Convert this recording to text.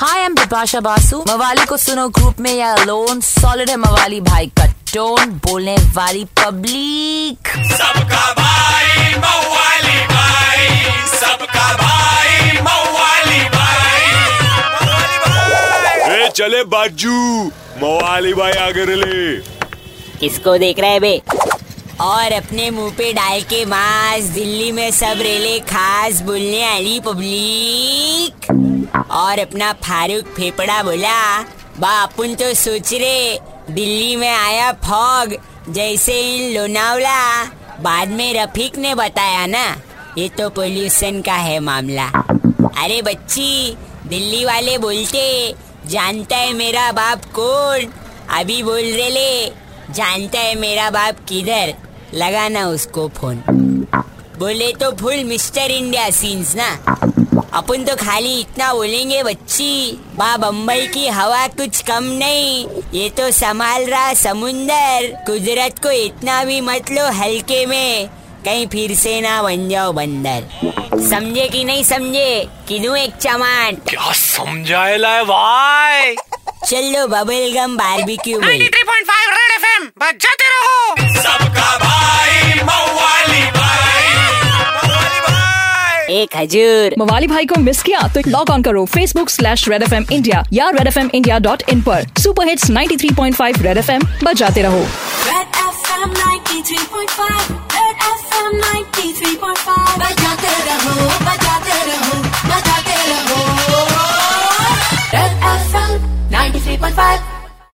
Hi I am Bipasha Basu मवाली को सुनो ग्रुप में या लोन सॉलिड है मवाली भाई का टोन बोलने वाली पब्लिक सबका भाई मवाली भाई सबका भाई मवाली भाई ए चले बाजू। मवाली भाई आगे ले किसको देख रहे बे? और अपने मुँह पे डाल के मास दिल्ली में सब रेले खास बोलने वाली पब्लिक और अपना फारूक फेफड़ा बोला बा अपन तो सोच रहे दिल्ली में आया फॉग, जैसे इन लोनावला। बाद में रफीक ने बताया ना, ये तो पोल्यूशन का है मामला। अरे बच्ची, दिल्ली वाले बोलते, जानता है मेरा बाप कौन? अभी बोल रहे ले जानता है मेरा बाप किधर? लगाना उसको फ़ोन। बोले तो फुल मिस्टर इंडिया सीन्स ना। अपन तो खाली इतना बोलेंगे बच्ची बा बम्बई की हवा कुछ कम नहीं। ये तो संभाल रहा समुंदर कुदरत को इतना भी मत लो हल्के में। कहीं फिर से ना बन जाओ बंदर। समझे कि नहीं समझे? कि किदू एक चमाट। क्या समझाएला है भाई? चलो बबल गम बारबेक्यू बोल 93.5 रेड एफएम बजाते एक हजूर। मवाली भाई को मिस किया तो लॉग ऑन करो Facebook slash Red F M India या Red F M India dot in पर। Super hits 93.5 Red F M बजाते रहो। Red F M 93.5 Red FM 93.5 बजाते रहो।